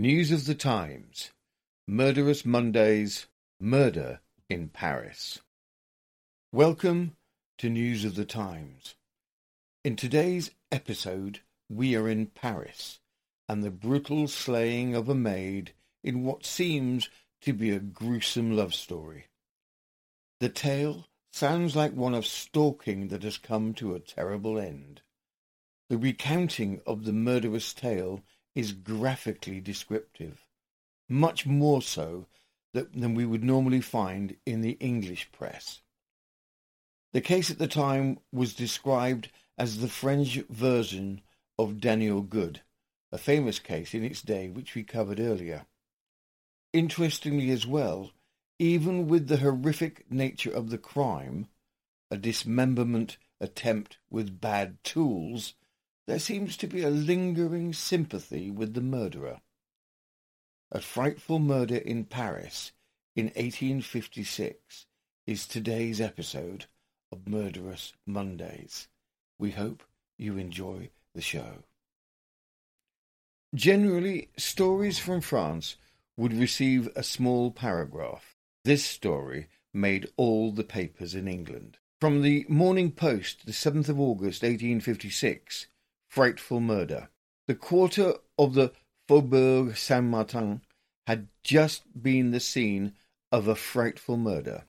News of the Times Murderous Mondays Murder in Paris. Welcome to News of the Times. In today's episode, we are in Paris and the brutal slaying of a maid in what seems to be a gruesome love story. The tale sounds like one of stalking that has come to a terrible end. The recounting of the murderous tale is graphically descriptive, much more so than we would normally find in the English press. The case at the time was described as the French version of Daniel Good, a famous case in its day which we covered earlier. Interestingly as well, even with the horrific nature of the crime, a dismemberment attempt with bad tools, there seems to be a lingering sympathy with the murderer. A frightful murder in Paris in 1856 is today's episode of Murderous Mondays. We hope you enjoy the show. Generally, stories from France would receive a small paragraph. This story made all the papers in England. From the Morning Post, the 7th of August, 1856, frightful murder. The quarter of the Faubourg Saint Martin had just been the scene of a frightful murder.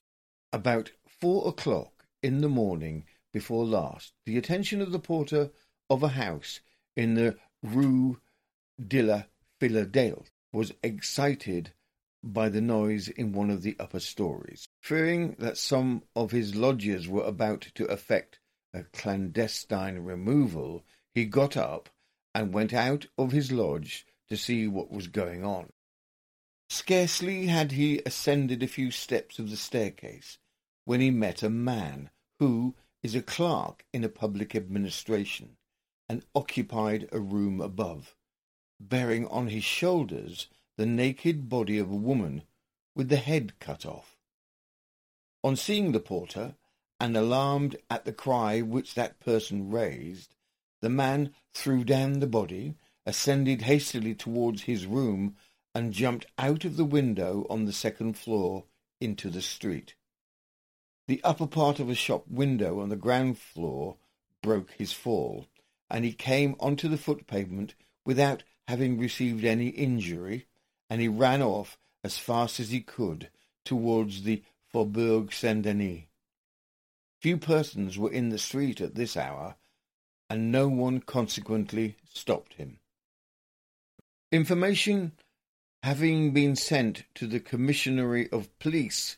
About four o'clock in the morning before last, the attention of the porter of a house in the Rue de la Philadelphie was excited by the noise in one of the upper stories. Fearing that some of his lodgers were about to effect a clandestine removal, he got up and went out of his lodge to see what was going on. Scarcely had he ascended a few steps of the staircase when he met a man who is a clerk in a public administration and occupied a room above, bearing on his shoulders the naked body of a woman with the head cut off. On seeing the porter, and alarmed at the cry which that person raised, the man threw down the body, ascended hastily towards his room, and jumped out of the window on the second floor into the street. The upper part of a shop window on the ground floor broke his fall, and he came onto the foot pavement without having received any injury, and he ran off as fast as he could towards the Faubourg Saint Denis. Few persons were in the street at this hour, and no one consequently stopped him. Information having been sent to the Commissary of Police,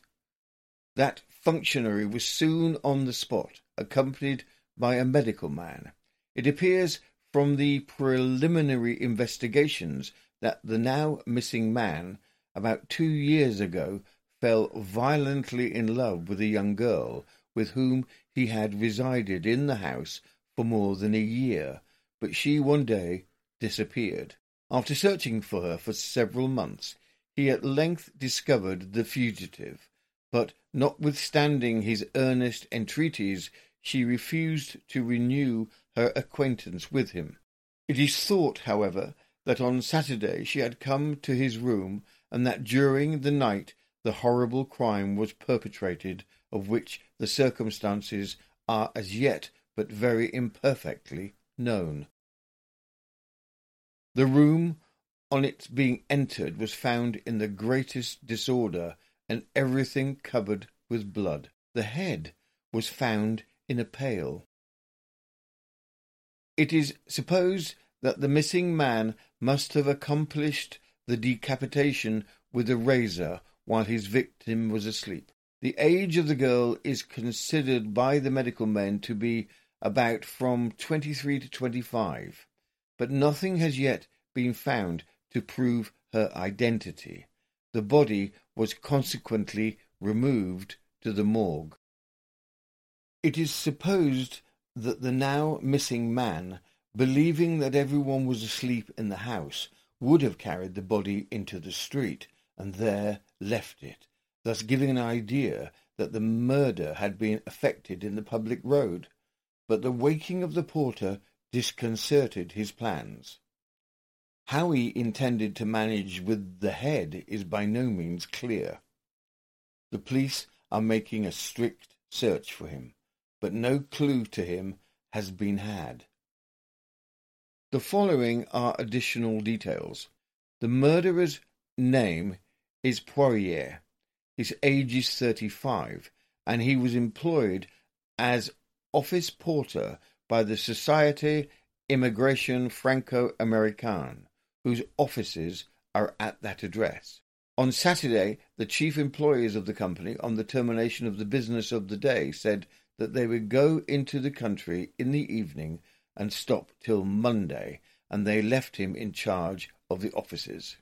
that functionary was soon on the spot, accompanied by a medical man. It appears from the preliminary investigations that the now missing man, about two years ago, fell violently in love with a young girl with whom he had resided in the house for more than a year, but she one day disappeared. After searching for her for several months, he at length discovered the fugitive, but notwithstanding his earnest entreaties, she refused to renew her acquaintance with him. It is thought, however, that on Saturday she had come to his room, and that during the night the horrible crime was perpetrated, of which the circumstances are as yet but very imperfectly known. The room on its being entered was found in the greatest disorder and everything covered with blood. The head was found in a pail. It is supposed that the missing man must have accomplished the decapitation with a razor while his victim was asleep. The age of the girl is considered by the medical men to be about from 23 to 25, but nothing has yet been found to prove her identity. The body was consequently removed to the morgue. It is supposed that the now missing man, believing that everyone was asleep in the house, would have carried the body into the street and there left it, thus giving an idea that the murder had been effected in the public road but the waking of the porter disconcerted his plans. How he intended to manage with the head is by no means clear. The police are making a strict search for him, but no clue to him has been had. The following are additional details. The murderer's name is Poirier. His age is 35, and he was employed as office porter by the Societe Immigration Franco-Americane, whose offices are at that address. On Saturday, the chief employees of the company, on the termination of the business of the day, said that they would go into the country in the evening and stop till Monday, and they left him in charge of the offices.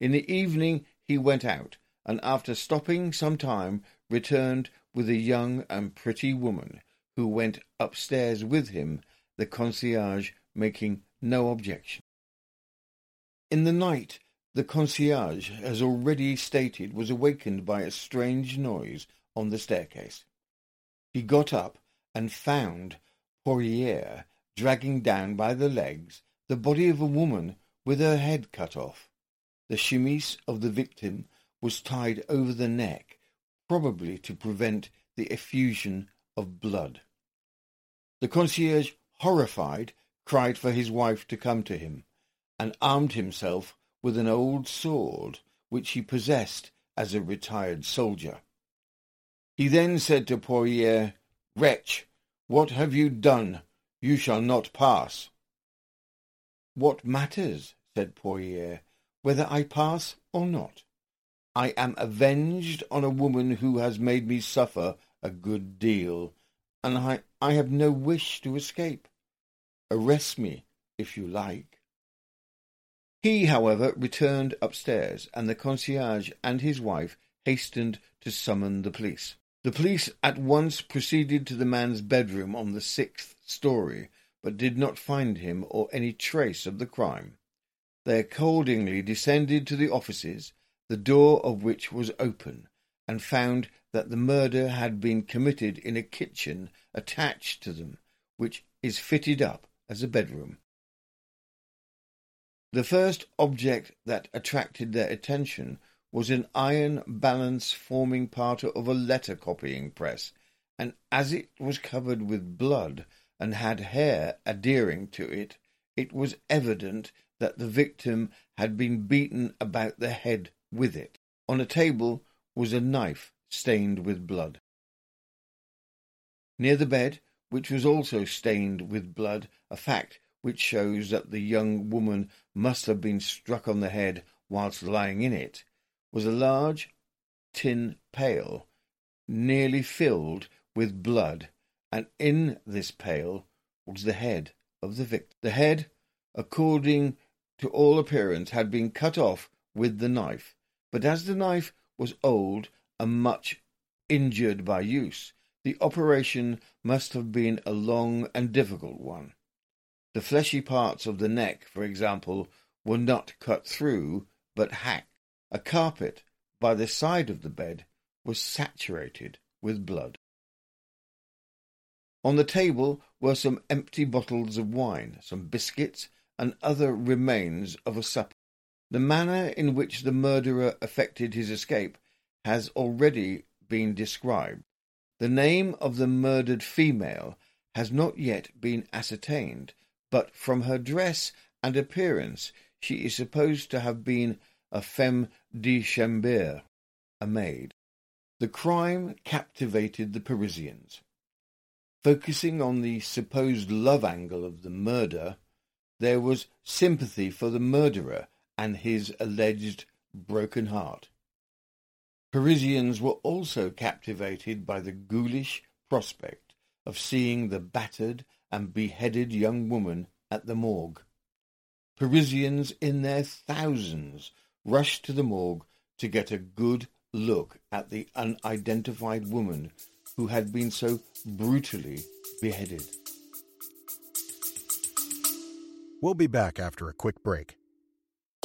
In the evening he went out, and after stopping some time returned with a young and pretty woman, who went upstairs with him, the concierge making no objection. In the night the concierge, as already stated, was awakened by a strange noise on the staircase. He got up and found Poirier dragging down by the legs the body of a woman with her head cut off. The chemise of the victim was tied over the neck, probably to prevent the effusion of blood. The concierge, horrified, cried for his wife to come to him, and armed himself with an old sword which he possessed as a retired soldier. He then said to Poirier, Wretch, what have you done? You shall not pass. What matters, said Poirier, whether I pass or not? I am avenged on a woman who has made me suffer a good deal, and I, I have no wish to escape. Arrest me, if you like. He, however, returned upstairs, and the concierge and his wife hastened to summon the police. The police at once proceeded to the man's bedroom on the sixth story, but did not find him or any trace of the crime. They accordingly descended to the offices, the door of which was open, and found that the murder had been committed in a kitchen attached to them, which is fitted up as a bedroom. The first object that attracted their attention was an iron balance forming part of a letter copying press, and as it was covered with blood and had hair adhering to it, it was evident that the victim had been beaten about the head with it. On a table was a knife stained with blood. Near the bed, which was also stained with blood, a fact which shows that the young woman must have been struck on the head whilst lying in it, was a large tin pail, nearly filled with blood, and in this pail was the head of the victim. The head, according to all appearance, had been cut off with the knife, but as the knife was old and much injured by use, the operation must have been a long and difficult one. The fleshy parts of the neck, for example, were not cut through, but hacked. A carpet by the side of the bed was saturated with blood. On the table were some empty bottles of wine, some biscuits, and other remains of a supper. The manner in which the murderer effected his escape has already been described. The name of the murdered female has not yet been ascertained, but from her dress and appearance she is supposed to have been a femme de chambre, a maid. The crime captivated the Parisians. Focusing on the supposed love angle of the murder, there was sympathy for the murderer and his alleged broken heart. Parisians were also captivated by the ghoulish prospect of seeing the battered and beheaded young woman at the morgue. Parisians in their thousands rushed to the morgue to get a good look at the unidentified woman who had been so brutally beheaded. We'll be back after a quick break.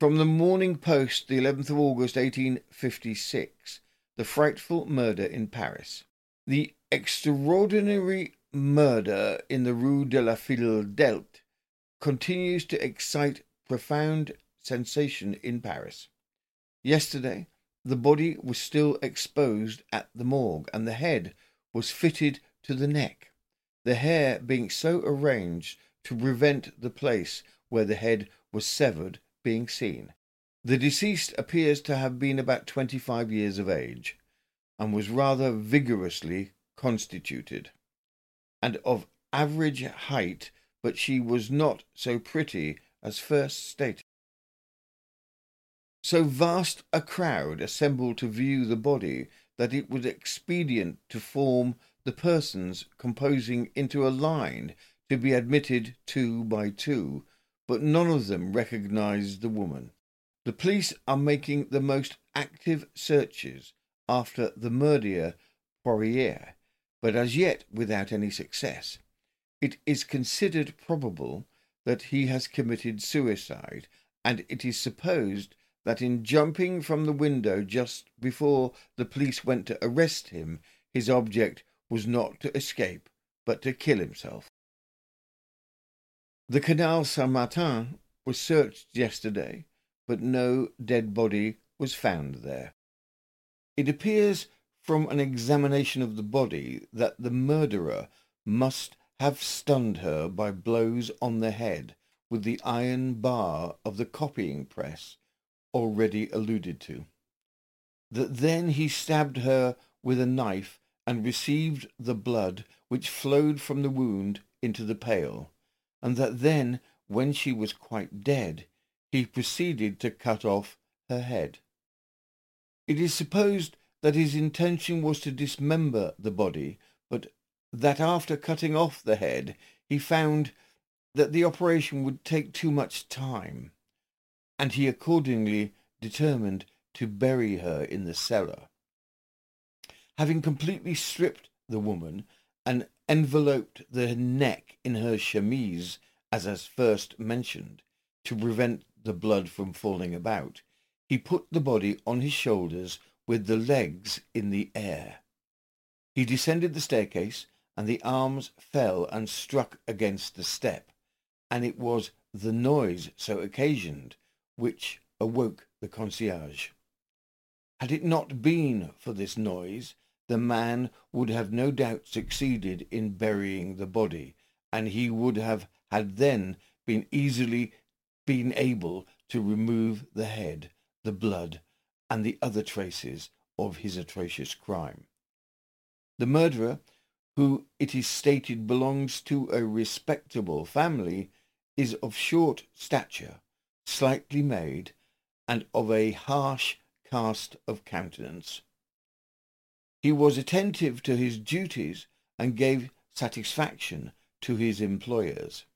From the Morning Post, the 11th of August 1856, the frightful murder in Paris. The extraordinary murder in the Rue de la Fille continues to excite profound sensation in Paris. Yesterday, the body was still exposed at the morgue, and the head was fitted to the neck, the hair being so arranged to prevent the place where the head was severed being seen. The deceased appears to have been about twenty five years of age, and was rather vigorously constituted, and of average height, but she was not so pretty as first stated. So vast a crowd assembled to view the body that it was expedient to form the persons composing into a line to be admitted two by two but none of them recognized the woman. The police are making the most active searches after the murderer Poirier, but as yet without any success. It is considered probable that he has committed suicide, and it is supposed that in jumping from the window just before the police went to arrest him, his object was not to escape, but to kill himself. The Canal Saint Martin was searched yesterday, but no dead body was found there. It appears from an examination of the body that the murderer must have stunned her by blows on the head with the iron bar of the copying press already alluded to. That then he stabbed her with a knife and received the blood which flowed from the wound into the pail and that then, when she was quite dead, he proceeded to cut off her head. It is supposed that his intention was to dismember the body, but that after cutting off the head, he found that the operation would take too much time, and he accordingly determined to bury her in the cellar. Having completely stripped the woman and enveloped the neck in her chemise, as as first mentioned, to prevent the blood from falling about, he put the body on his shoulders with the legs in the air. He descended the staircase, and the arms fell and struck against the step, and it was the noise so occasioned which awoke the concierge. Had it not been for this noise, the man would have no doubt succeeded in burying the body, and he would have had then been easily been able to remove the head, the blood, and the other traces of his atrocious crime. The murderer, who it is stated belongs to a respectable family, is of short stature, slightly made, and of a harsh cast of countenance. He was attentive to his duties and gave satisfaction to his employers.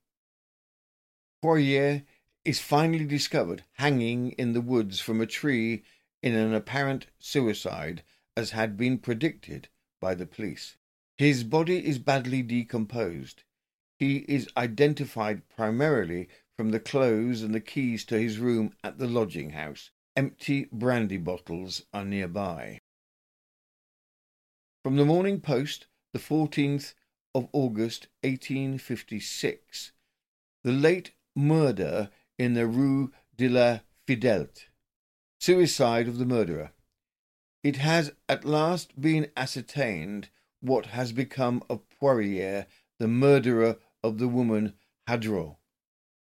Poirier is finally discovered hanging in the woods from a tree in an apparent suicide, as had been predicted by the police. His body is badly decomposed. He is identified primarily from the clothes and the keys to his room at the lodging house. Empty brandy bottles are nearby. From the Morning Post, the 14th of August, 1856. The late murder in the Rue de la Fidélité. Suicide of the murderer. It has at last been ascertained what has become of Poirier, the murderer of the woman Hadro,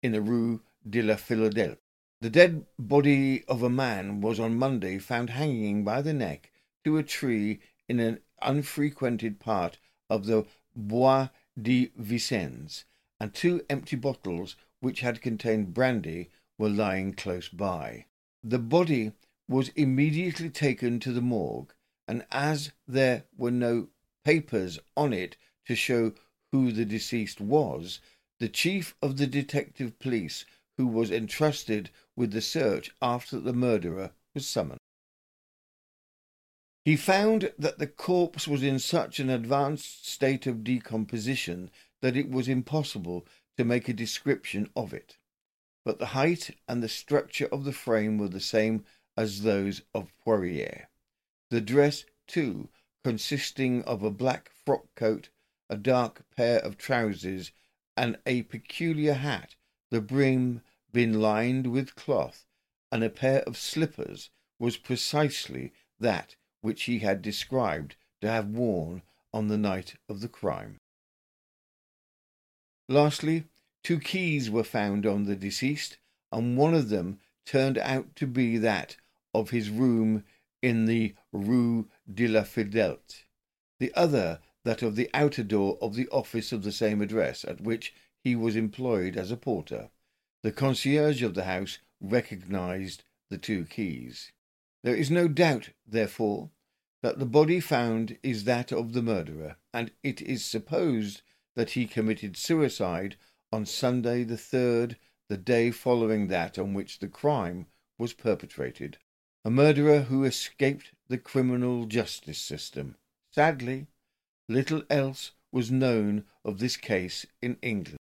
in the Rue de la Philadelphie. The dead body of a man was on Monday found hanging by the neck to a tree in an unfrequented part of the Bois de Vincennes, and two empty bottles which had contained brandy were lying close by. The body was immediately taken to the morgue, and as there were no papers on it to show who the deceased was, the chief of the detective police who was entrusted with the search after the murderer was summoned. He found that the corpse was in such an advanced state of decomposition that it was impossible to make a description of it, but the height and the structure of the frame were the same as those of Poirier. The dress, too, consisting of a black frock coat, a dark pair of trousers, and a peculiar hat, the brim being lined with cloth, and a pair of slippers, was precisely that which he had described to have worn on the night of the crime. Lastly, two keys were found on the deceased, and one of them turned out to be that of his room in the Rue de la Fidélité, the other that of the outer door of the office of the same address at which he was employed as a porter. The concierge of the house recognized the two keys. There is no doubt, therefore, that the body found is that of the murderer, and it is supposed that he committed suicide on Sunday the third, the day following that on which the crime was perpetrated. A murderer who escaped the criminal justice system. Sadly, little else was known of this case in England.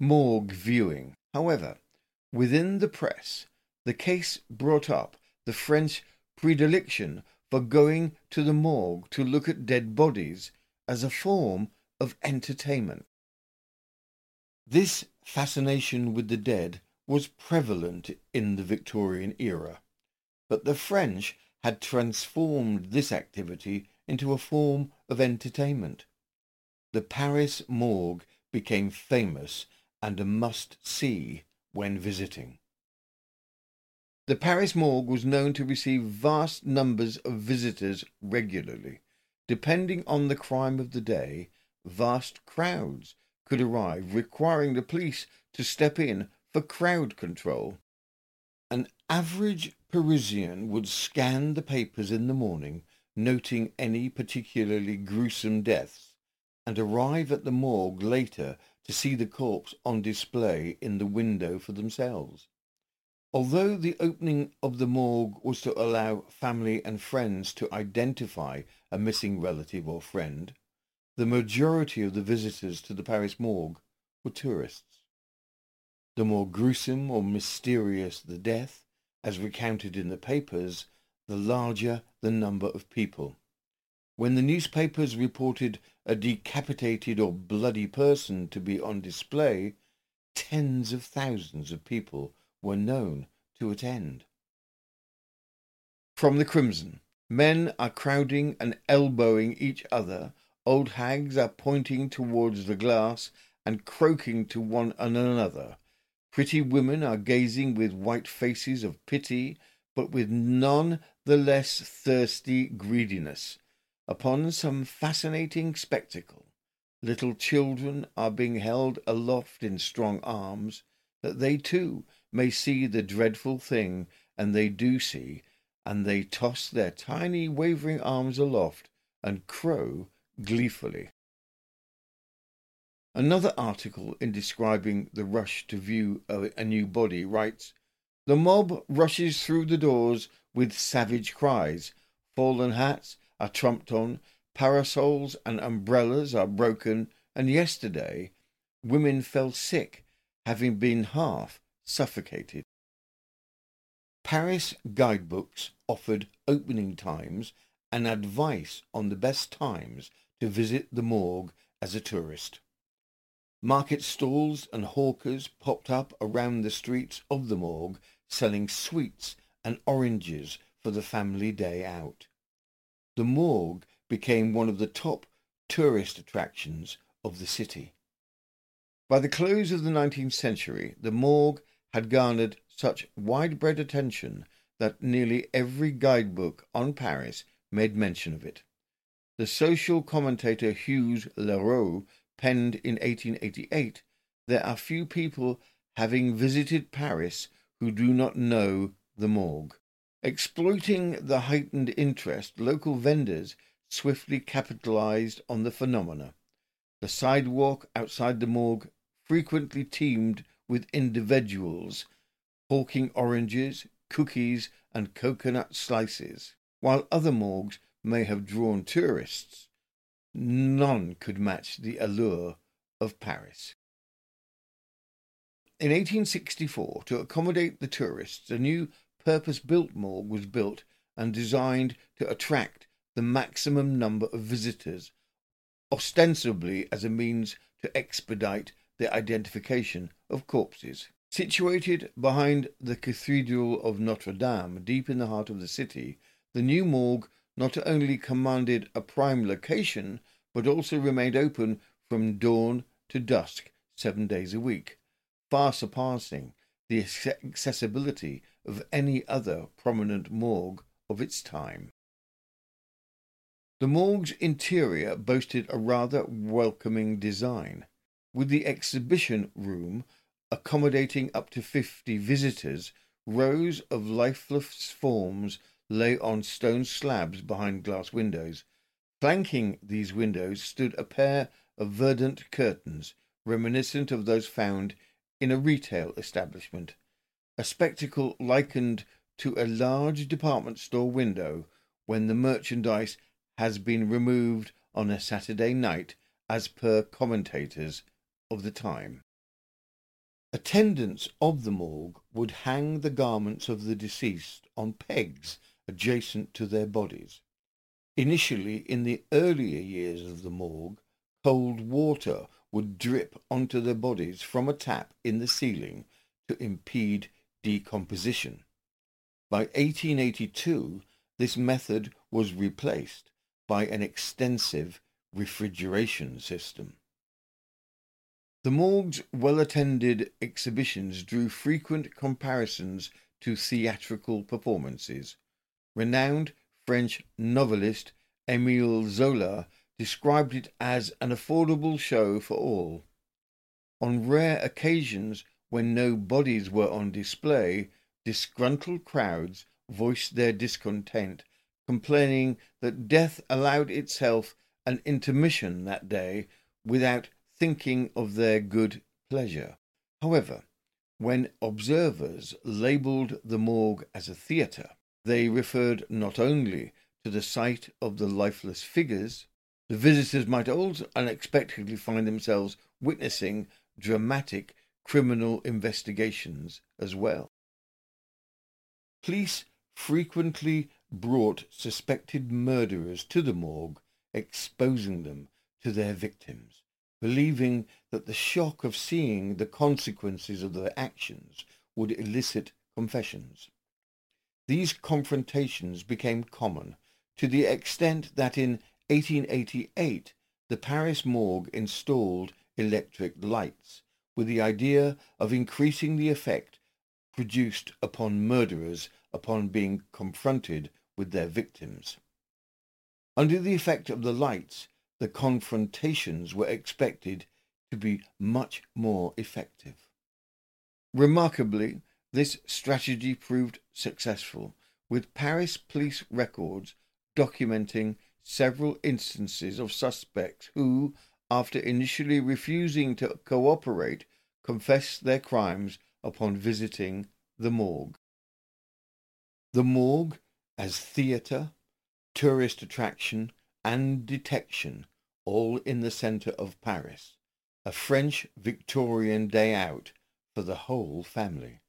Morgue viewing. However, within the press, the case brought up the French predilection for going to the morgue to look at dead bodies as a form of entertainment. This fascination with the dead was prevalent in the Victorian era, but the French had transformed this activity into a form of entertainment. The Paris morgue became famous and a must-see when visiting. The Paris morgue was known to receive vast numbers of visitors regularly. Depending on the crime of the day, vast crowds could arrive, requiring the police to step in for crowd control. An average Parisian would scan the papers in the morning, noting any particularly gruesome deaths, and arrive at the morgue later to see the corpse on display in the window for themselves. Although the opening of the morgue was to allow family and friends to identify a missing relative or friend, the majority of the visitors to the Paris morgue were tourists. The more gruesome or mysterious the death, as recounted in the papers, the larger the number of people. When the newspapers reported a decapitated or bloody person to be on display, tens of thousands of people were known to attend. From the Crimson, men are crowding and elbowing each other, old hags are pointing towards the glass and croaking to one another. Pretty women are gazing with white faces of pity, but with none the less thirsty greediness, upon some fascinating spectacle. Little children are being held aloft in strong arms, that they too may see the dreadful thing, and they do see, and they toss their tiny wavering arms aloft and crow gleefully. Another article in describing the rush to view a new body writes The mob rushes through the doors with savage cries. Fallen hats are trumped on, parasols and umbrellas are broken, and yesterday women fell sick, having been half suffocated. Paris guidebooks offered opening times and advice on the best times to visit the morgue as a tourist. Market stalls and hawkers popped up around the streets of the morgue selling sweets and oranges for the family day out. The morgue became one of the top tourist attractions of the city. By the close of the 19th century, the morgue had garnered such widespread attention that nearly every guidebook on Paris made mention of it. The social commentator Hugues Le Roux penned in 1888, There are few people having visited Paris who do not know the morgue. Exploiting the heightened interest, local vendors swiftly capitalized on the phenomena. The sidewalk outside the morgue frequently teemed with individuals hawking oranges, cookies, and coconut slices. While other morgues may have drawn tourists, none could match the allure of Paris. In 1864, to accommodate the tourists, a new purpose built morgue was built and designed to attract the maximum number of visitors, ostensibly as a means to expedite the identification of corpses. Situated behind the Cathedral of Notre Dame, deep in the heart of the city, the new morgue not only commanded a prime location, but also remained open from dawn to dusk seven days a week, far surpassing the accessibility of any other prominent morgue of its time. The morgue's interior boasted a rather welcoming design, with the exhibition room accommodating up to fifty visitors. Rows of lifeless forms lay on stone slabs behind glass windows. Flanking these windows stood a pair of verdant curtains, reminiscent of those found in a retail establishment, a spectacle likened to a large department store window when the merchandise has been removed on a Saturday night, as per commentators of the time. Attendants of the morgue would hang the garments of the deceased on pegs adjacent to their bodies. Initially, in the earlier years of the morgue, cold water would drip onto their bodies from a tap in the ceiling to impede decomposition. By 1882, this method was replaced by an extensive refrigeration system. The morgue's well-attended exhibitions drew frequent comparisons to theatrical performances. Renowned French novelist Émile Zola described it as an affordable show for all. On rare occasions when no bodies were on display, disgruntled crowds voiced their discontent, complaining that death allowed itself an intermission that day without thinking of their good pleasure. However, when observers labelled the morgue as a theatre, they referred not only to the sight of the lifeless figures, the visitors might also unexpectedly find themselves witnessing dramatic criminal investigations as well. Police frequently brought suspected murderers to the morgue, exposing them to their victims, believing that the shock of seeing the consequences of their actions would elicit confessions. These confrontations became common to the extent that in 1888 the Paris morgue installed electric lights with the idea of increasing the effect produced upon murderers upon being confronted with their victims. Under the effect of the lights, the confrontations were expected to be much more effective. Remarkably, this strategy proved successful, with Paris police records documenting several instances of suspects who, after initially refusing to cooperate, confessed their crimes upon visiting the morgue. The morgue as theatre, tourist attraction, and detection, all in the centre of Paris. A French Victorian day out for the whole family.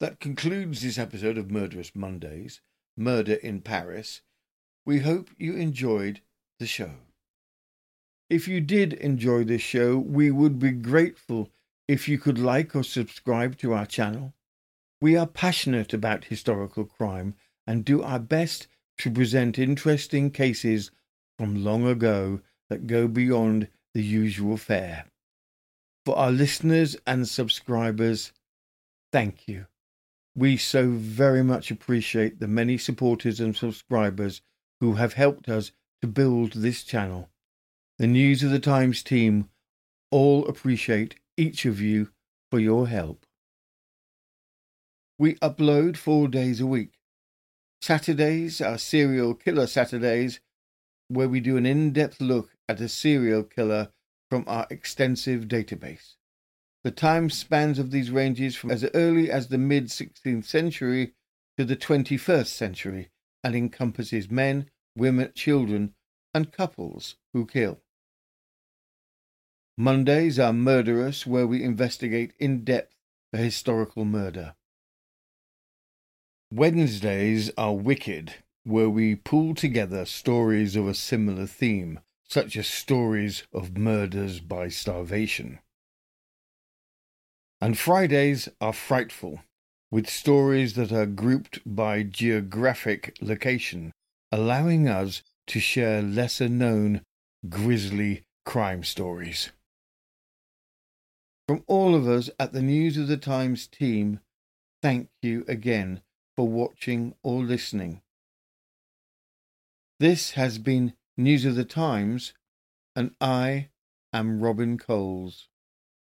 That concludes this episode of Murderous Mondays, Murder in Paris. We hope you enjoyed the show. If you did enjoy this show, we would be grateful if you could like or subscribe to our channel. We are passionate about historical crime and do our best to present interesting cases from long ago that go beyond the usual fare. For our listeners and subscribers, thank you. We so very much appreciate the many supporters and subscribers who have helped us to build this channel. The News of the Times team all appreciate each of you for your help. We upload four days a week. Saturdays are serial killer Saturdays, where we do an in depth look at a serial killer from our extensive database. The time spans of these ranges from as early as the mid 16th century to the 21st century and encompasses men, women, children, and couples who kill. Mondays are murderous, where we investigate in depth a historical murder. Wednesdays are wicked, where we pull together stories of a similar theme, such as stories of murders by starvation. And Fridays are frightful, with stories that are grouped by geographic location, allowing us to share lesser known grisly crime stories. From all of us at the News of the Times team, thank you again for watching or listening. This has been News of the Times, and I am Robin Coles.